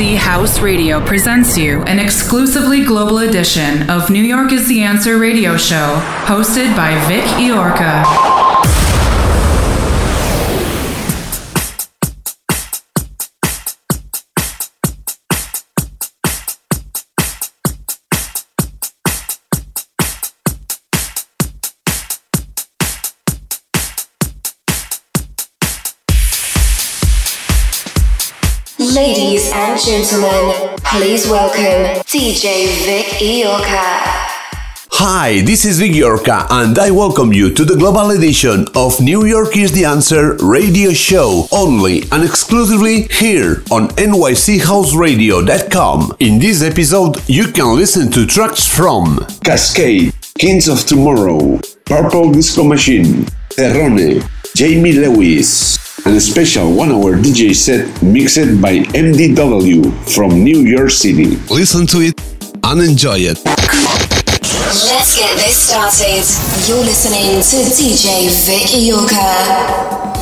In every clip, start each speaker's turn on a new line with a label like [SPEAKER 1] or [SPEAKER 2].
[SPEAKER 1] House Radio presents you an exclusively global edition of New York is the Answer radio show, hosted by Vic Iorca.
[SPEAKER 2] Gentlemen, please welcome DJ Vic Iorca.
[SPEAKER 3] Hi, this is Vic Yorka, and I welcome you to the global edition of New York is the Answer radio show, only and exclusively here on NYCHouseradio.com. In this episode, you can listen to tracks from
[SPEAKER 4] Cascade, Kings of Tomorrow, Purple Disco Machine, Terrone, Jamie Lewis, and a special one hour DJ set mixed by MDW from New York City.
[SPEAKER 3] Listen to it and enjoy it.
[SPEAKER 2] Let's get this started. You're listening to DJ Vic Iorca.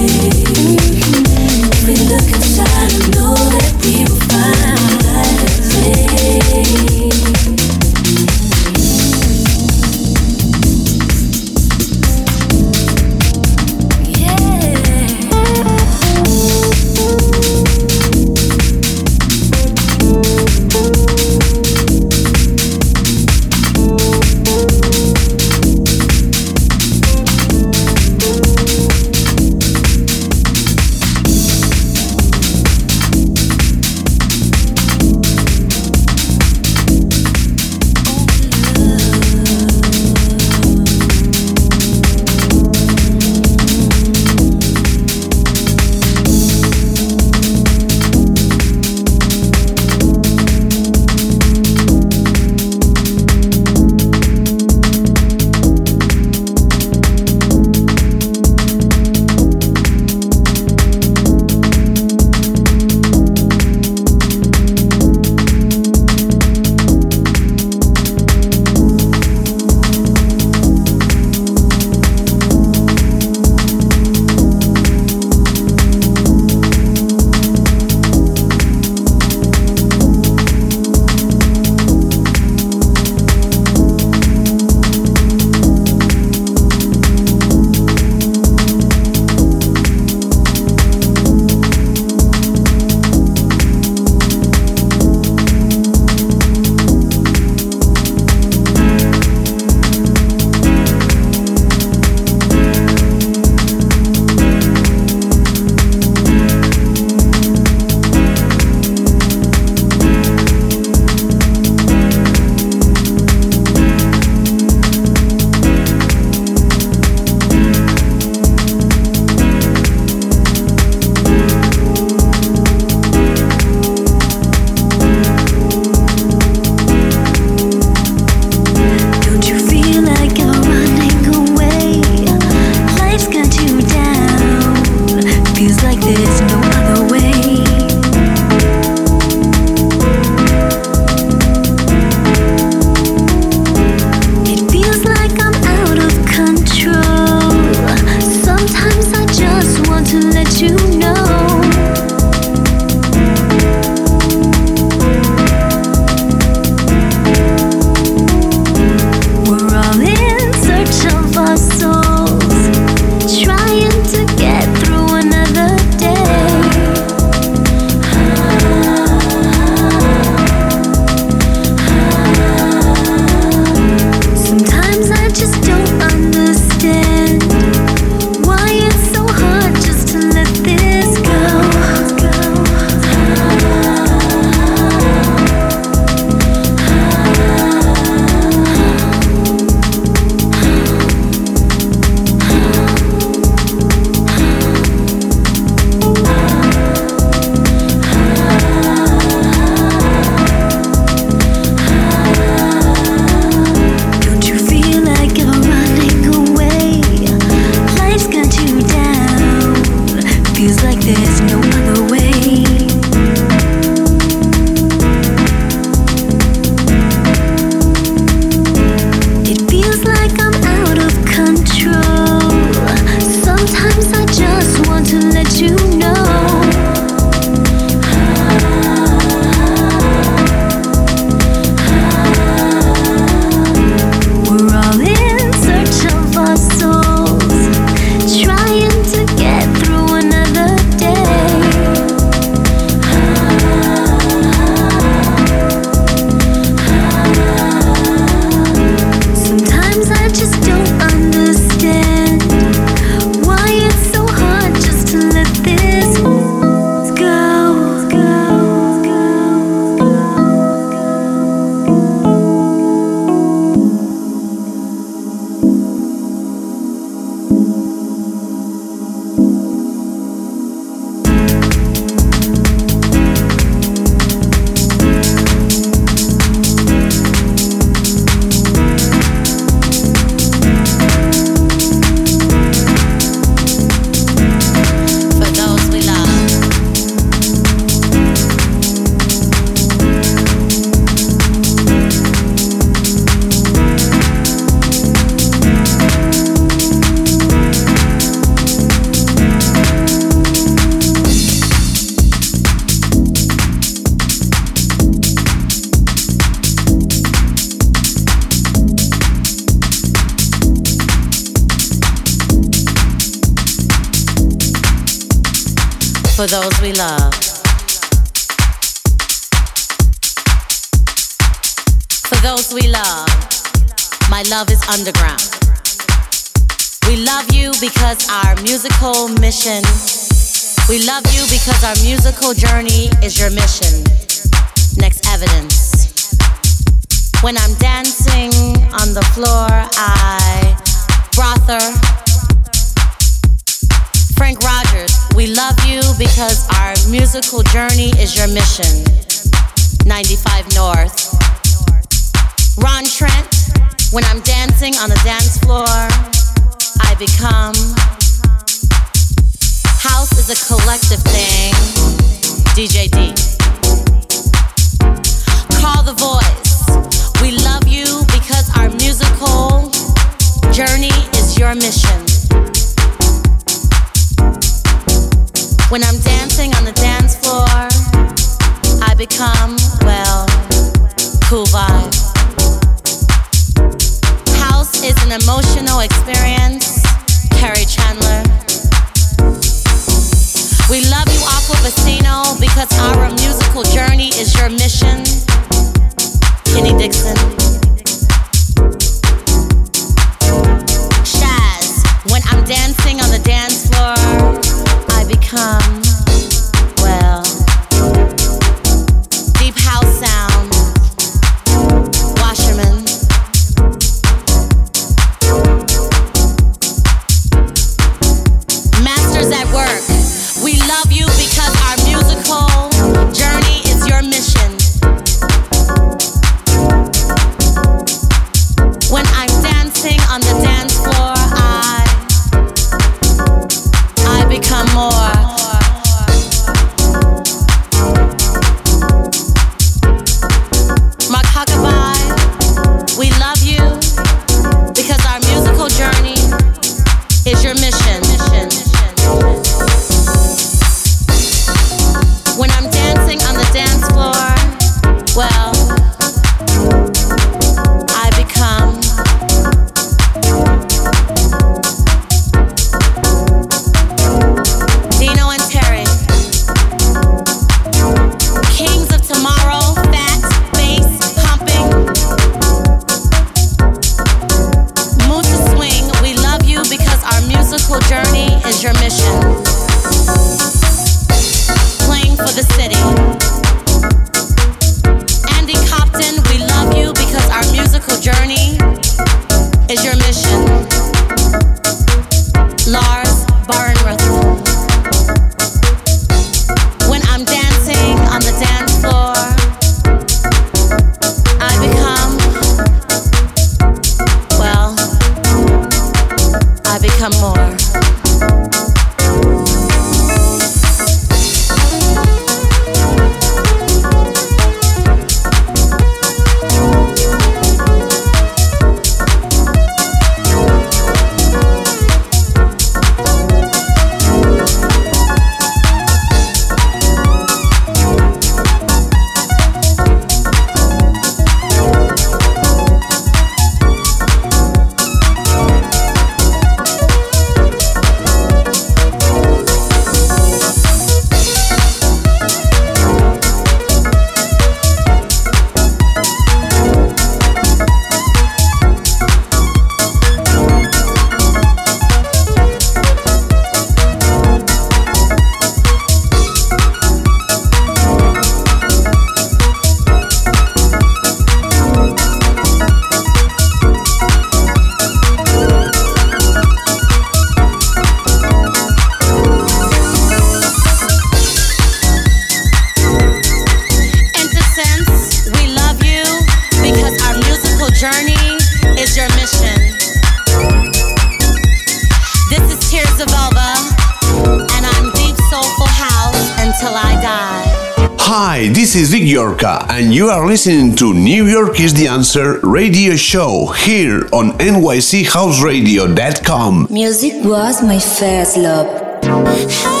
[SPEAKER 1] Listening to
[SPEAKER 3] New York is the Answer radio show here on NYCHouseradio.com.
[SPEAKER 5] Music was my first love.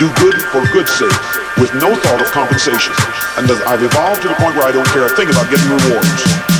[SPEAKER 6] Do good for good's sake, with no thought of compensation. And I've evolved to the point where I don't care a thing about getting rewards.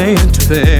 [SPEAKER 6] rewarded.
[SPEAKER 7] couldn't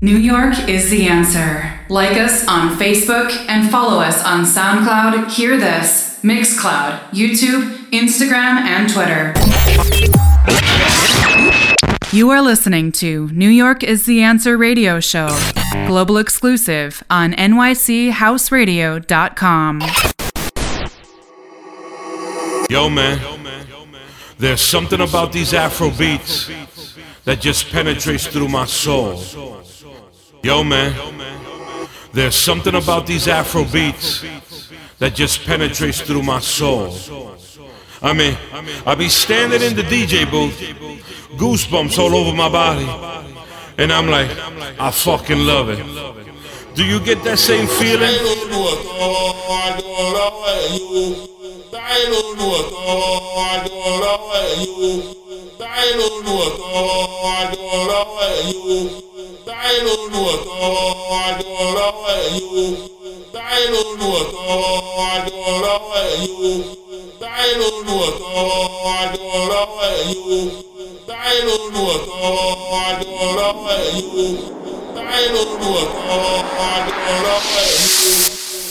[SPEAKER 1] New York is the answer. Like us on Facebook and follow us on SoundCloud, Hear This, Mixcloud, YouTube, Instagram, and Twitter. You are listening to New York is the Answer radio show, global exclusive on nychouseradio.com.
[SPEAKER 8] Yo, man, there's something about these Afro beats that just penetrates through my soul. Yo, man, there's something about these Afro beats that just penetrates through my soul. I mean, I be standing in the DJ booth, goosebumps all over my body, and I'm like, I fucking love it. Do you get that same feeling?
[SPEAKER 4] táìrò olùwọ̀tọ̀ àjọ ọ̀rọ̀ ẹ̀yọ́ táìrò olùwọ̀tọ̀ àjọ ọ̀rọ̀ ẹ̀yọ́ táìrò olùwọ̀tọ̀
[SPEAKER 3] àjọ ọ̀rọ̀ ẹ̀yọ́
[SPEAKER 8] táìrò olùwọ̀tọ̀ àjọ ọ̀rọ̀ ẹ̀yọ́ táìrò olùwọ̀tọ̀ àjọ ọ̀rọ̀ ẹ̀yọ́ táìrò olùwọ̀tọ̀ àjọ ọ̀rọ̀ ẹ̀yọ́ táìrò olùwọ̀tọ̀ àjọ ọ̀rọ̀ ẹ̀yọ́.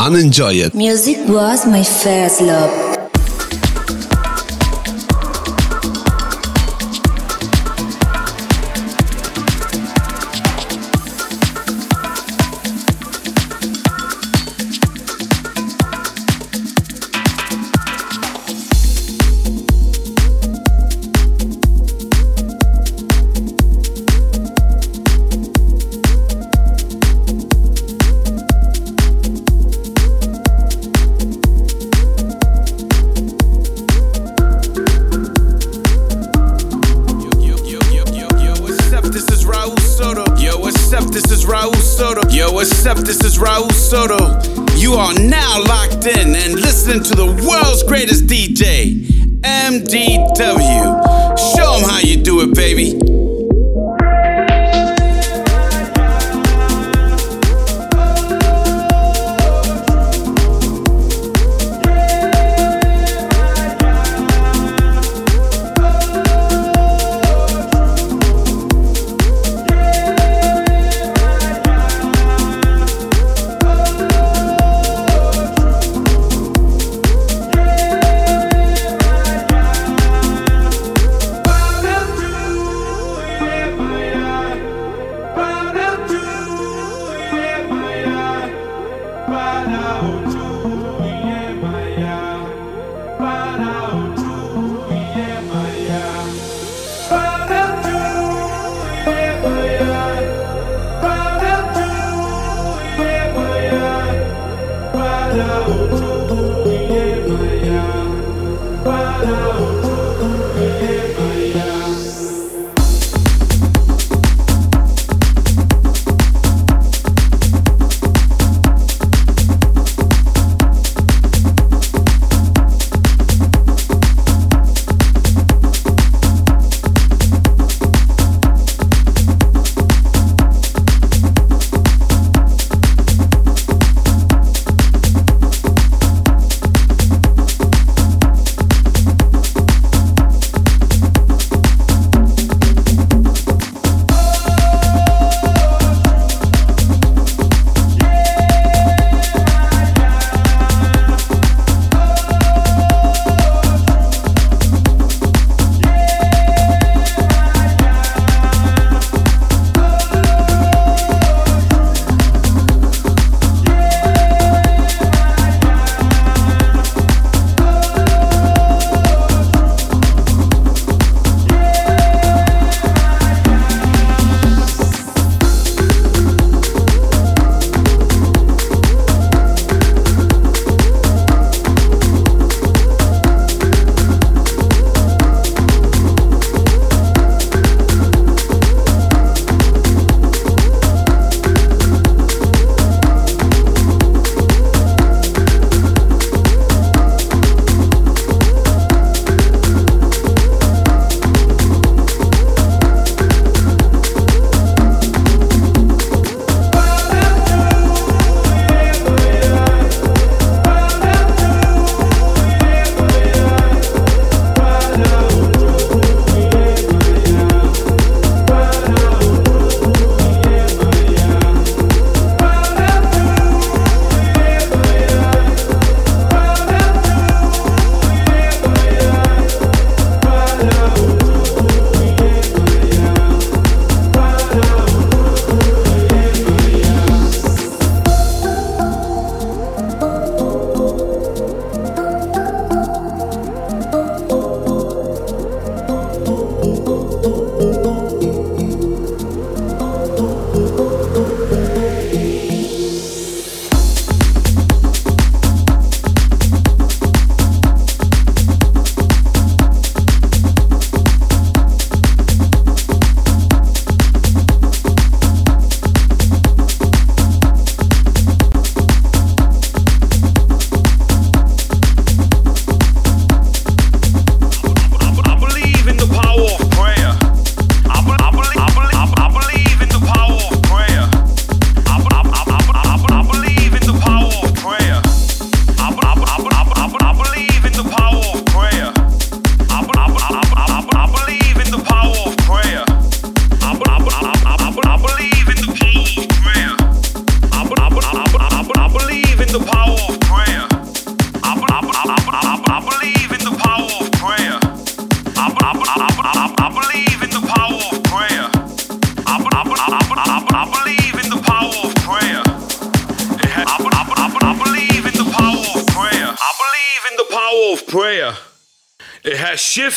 [SPEAKER 3] and enjoy it.
[SPEAKER 9] Music was my first love.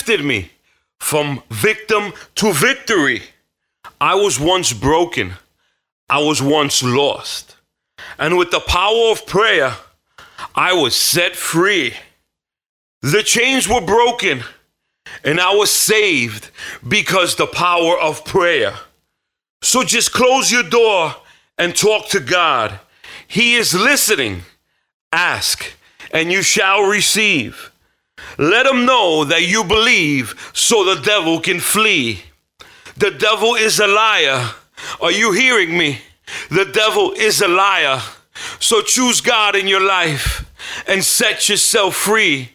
[SPEAKER 8] Has shifted me from victim to victory. I was once broken. I was once lost. And with the power of prayer, I was set free. The chains were broken and I was saved because the power of prayer. So just close your door and talk to God. He is listening. Ask and you shall receive. Let him know that you believe so the devil can flee. The devil is a liar. Are you hearing me? The devil is a liar. So choose God in your life and set yourself free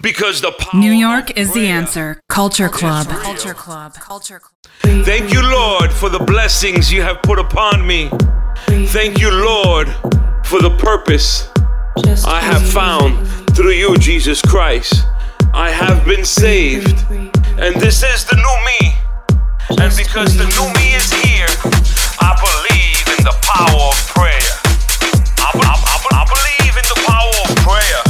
[SPEAKER 8] because the
[SPEAKER 1] New York is the answer. Culture Club. Culture Club. Culture Club.
[SPEAKER 8] Thank you, Lord, for the blessings you have put upon me. Thank you, Lord, for the purpose I have found through you, Jesus Christ. I have been saved, and this is the new me. And because the new me is here, I believe in the power of prayer. I, I, I, I believe in the power of prayer.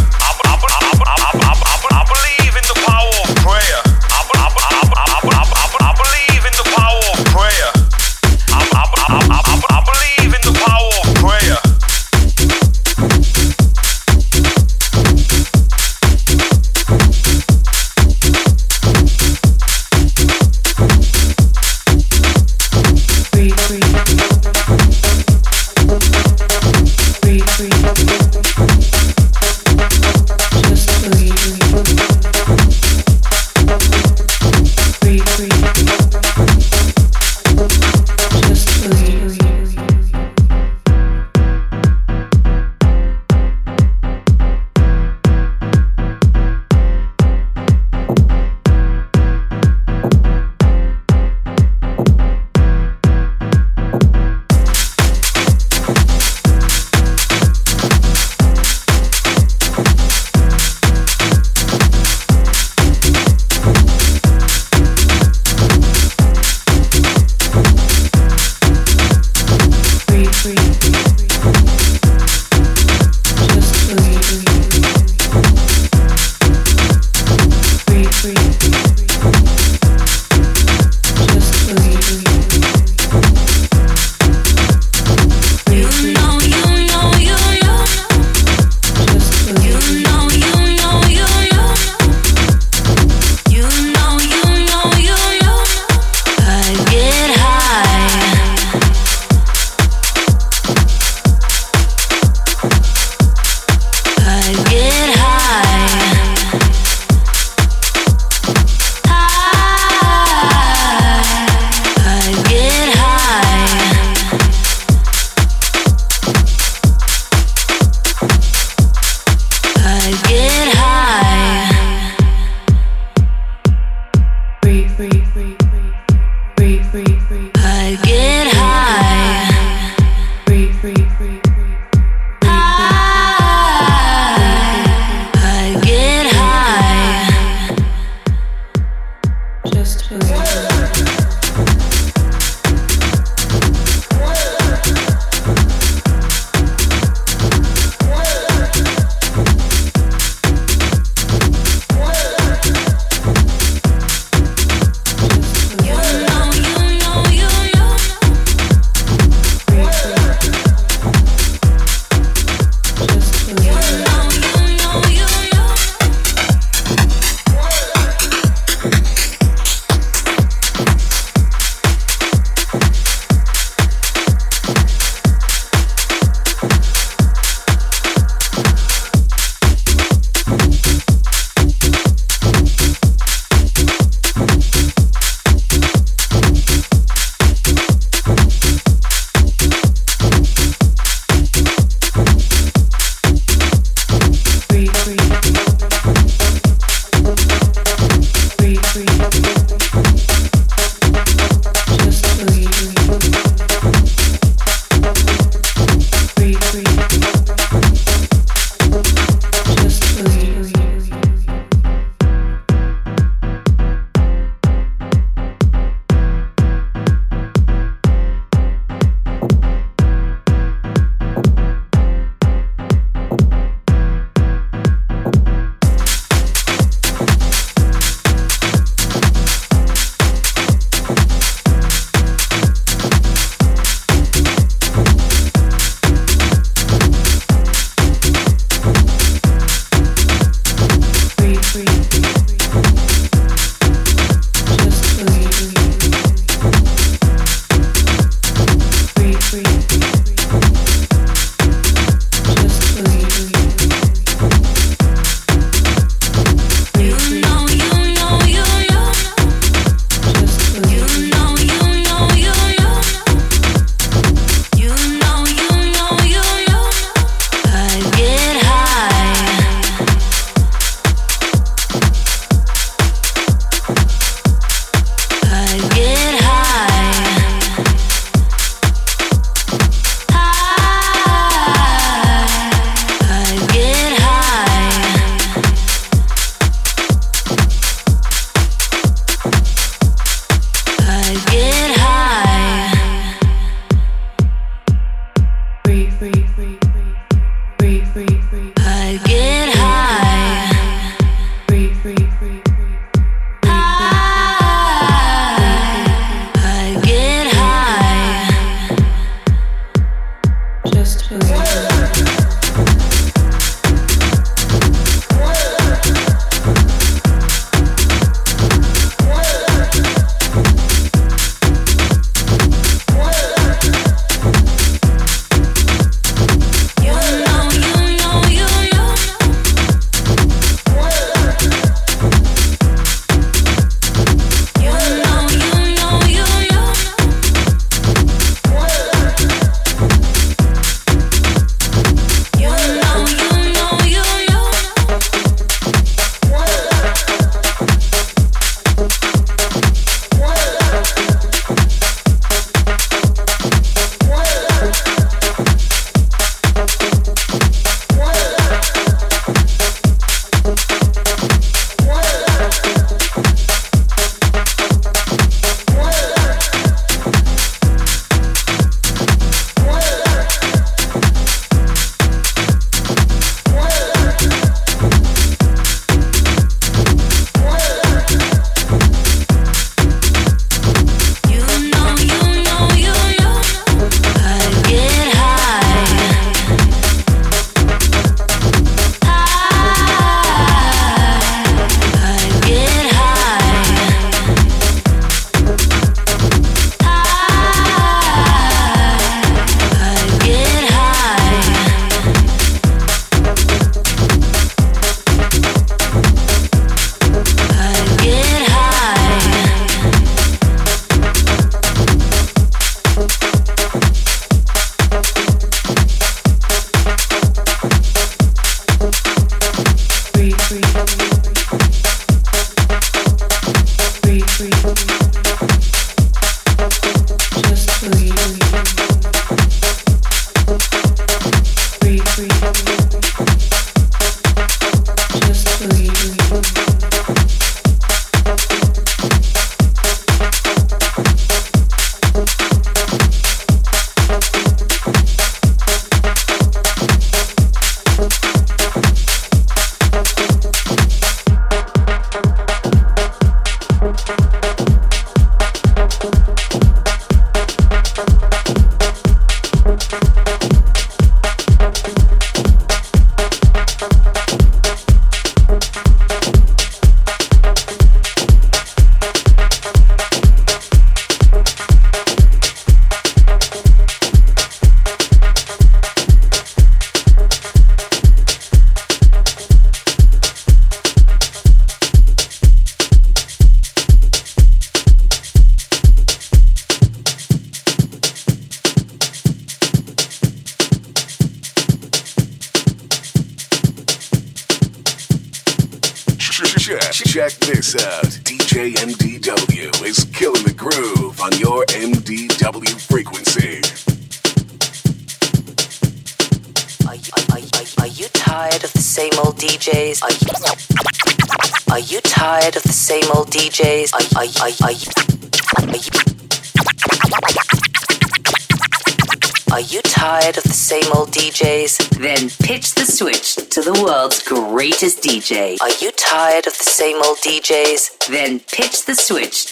[SPEAKER 8] DJ. Are you tired of the same old DJs? Then pitch the switch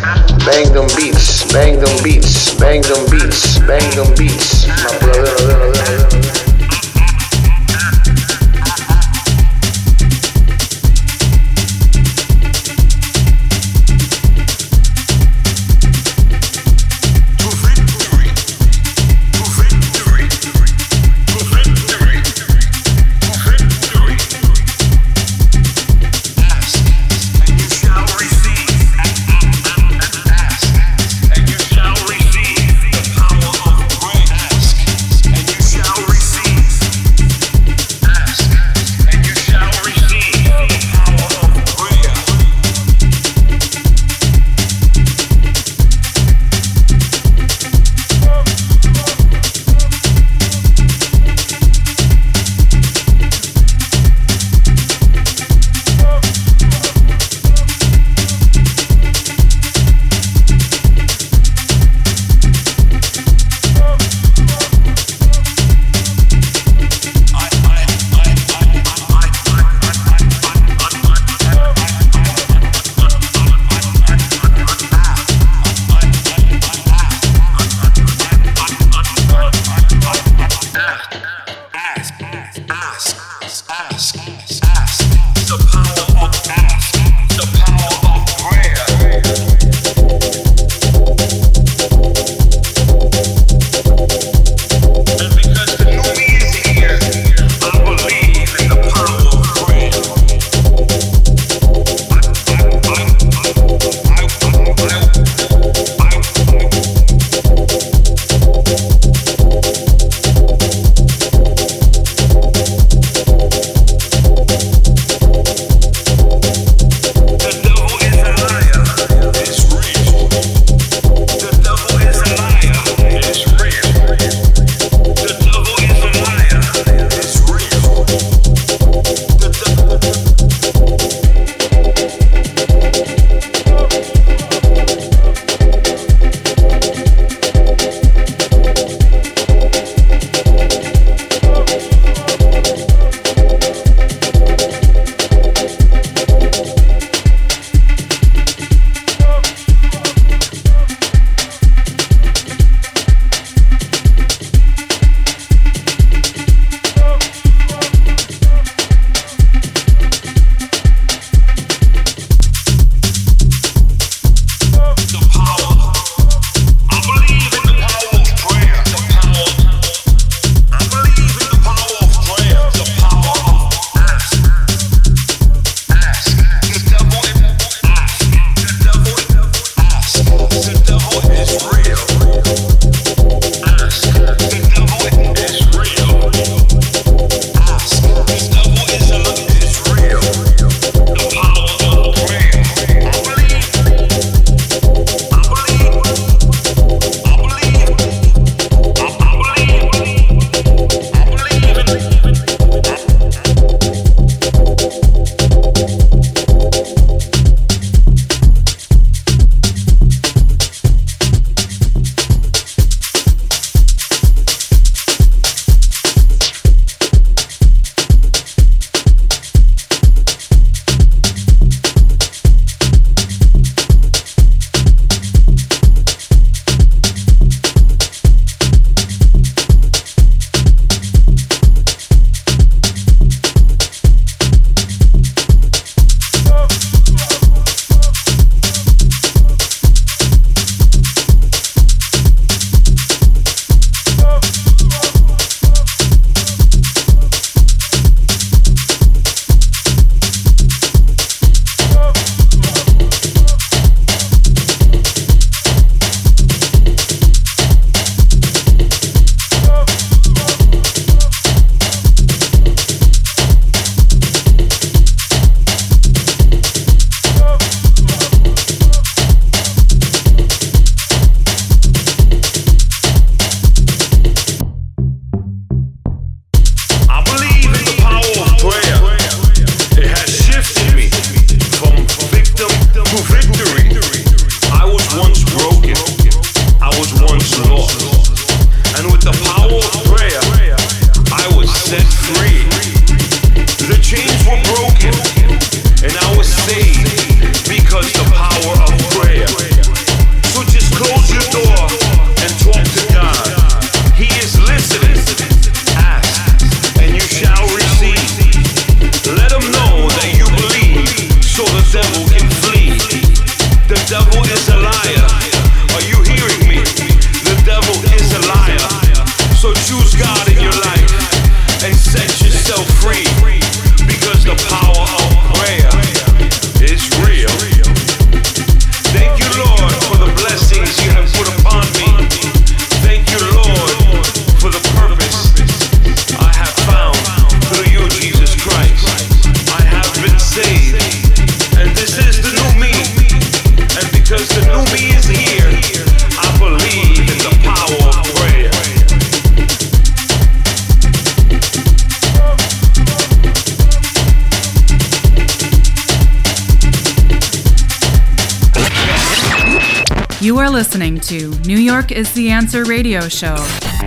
[SPEAKER 10] Bang them beats, bang them beats, bang them beats, bang them beats.
[SPEAKER 1] radio show,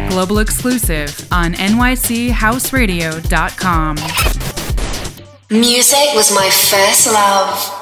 [SPEAKER 1] global exclusive on nychouseradio.com.
[SPEAKER 8] Music was my first love.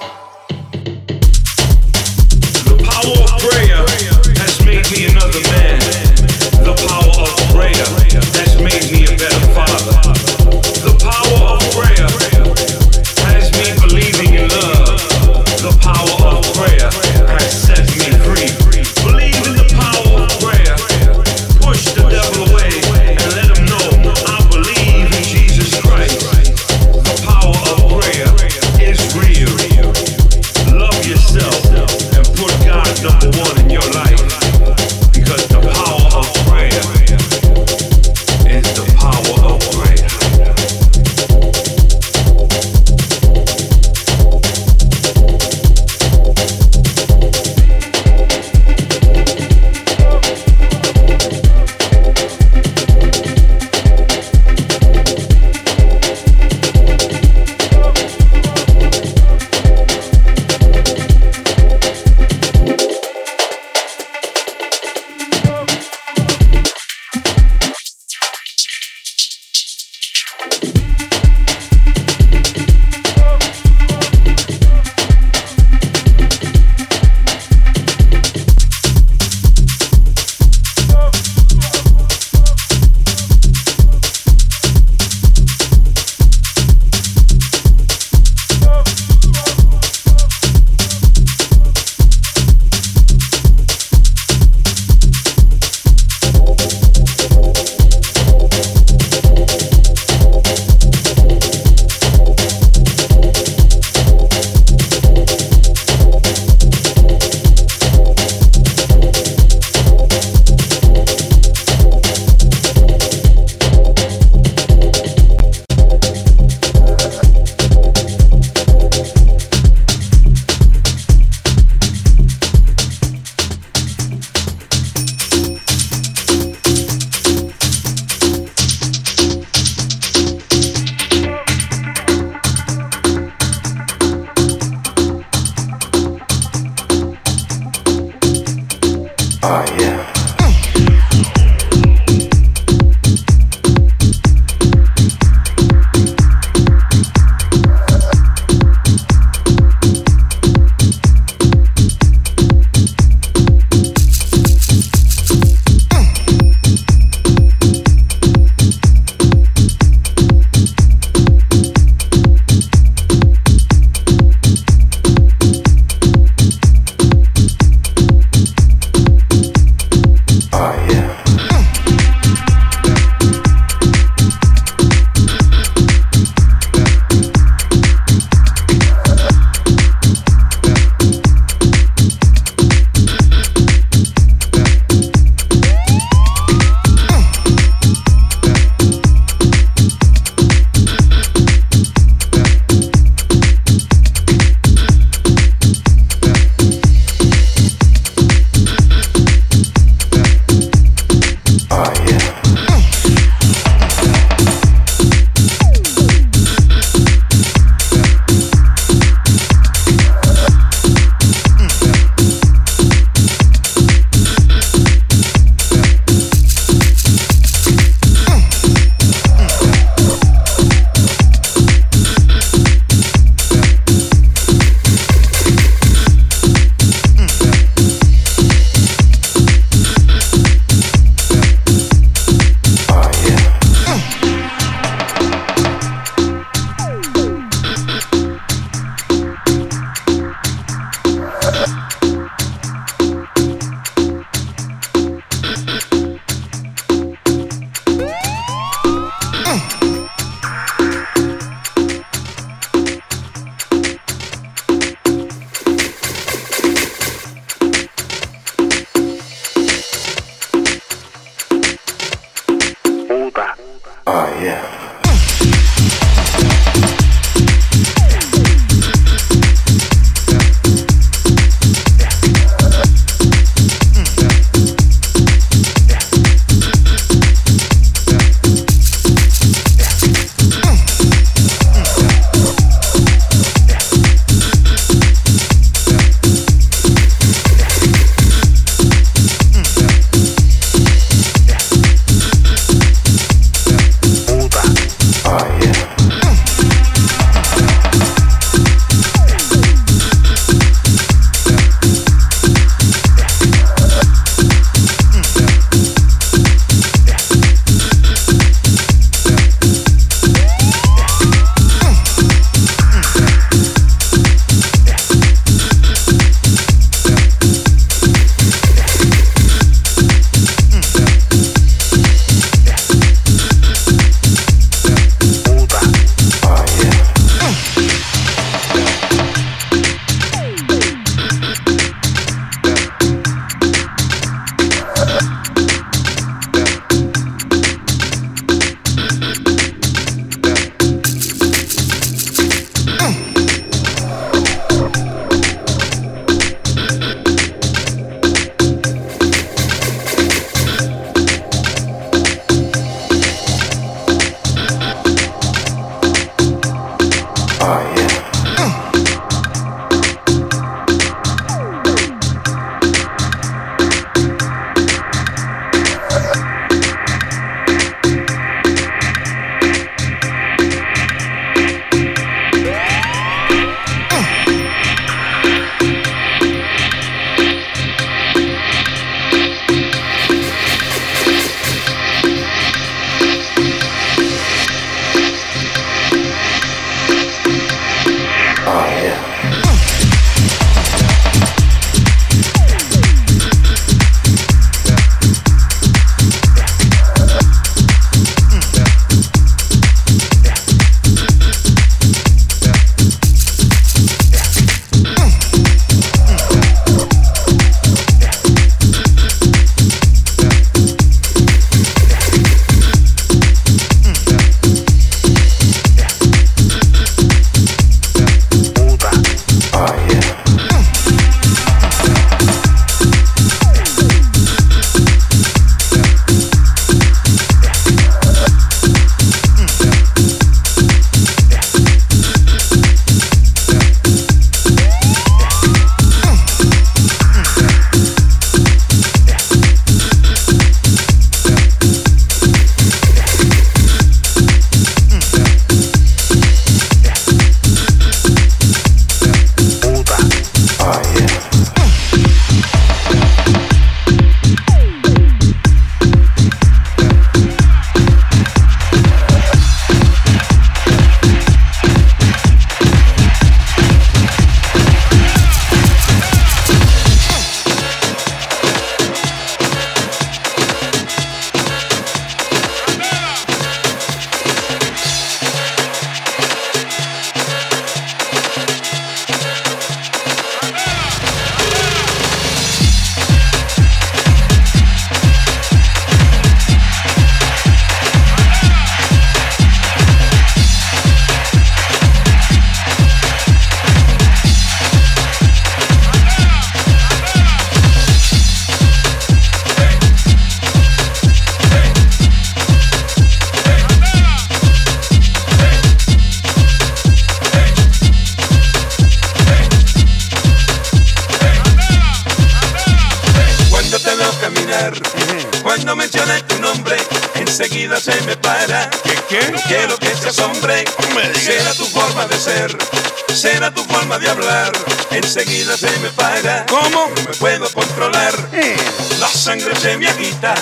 [SPEAKER 8] enseguida se me paga. ¿Cómo? No me puedo controlar. Eh. La sangre se me agita,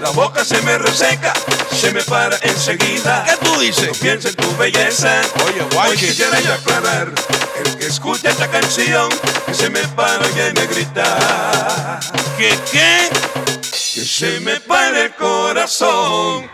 [SPEAKER 8] la boca se me reseca, se me para enseguida. ¿Qué tú dices? No piensa en tu belleza. Oye, guay. Hoy quisiera yo aclarar, el que escucha esta canción, que se me para y me grita. ¿Qué, qué? Que se me para el corazón.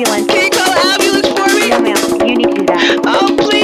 [SPEAKER 11] ambulance.
[SPEAKER 12] Can you call ambulance for me?
[SPEAKER 11] No, ma'am. You need to do that.
[SPEAKER 12] Oh, please.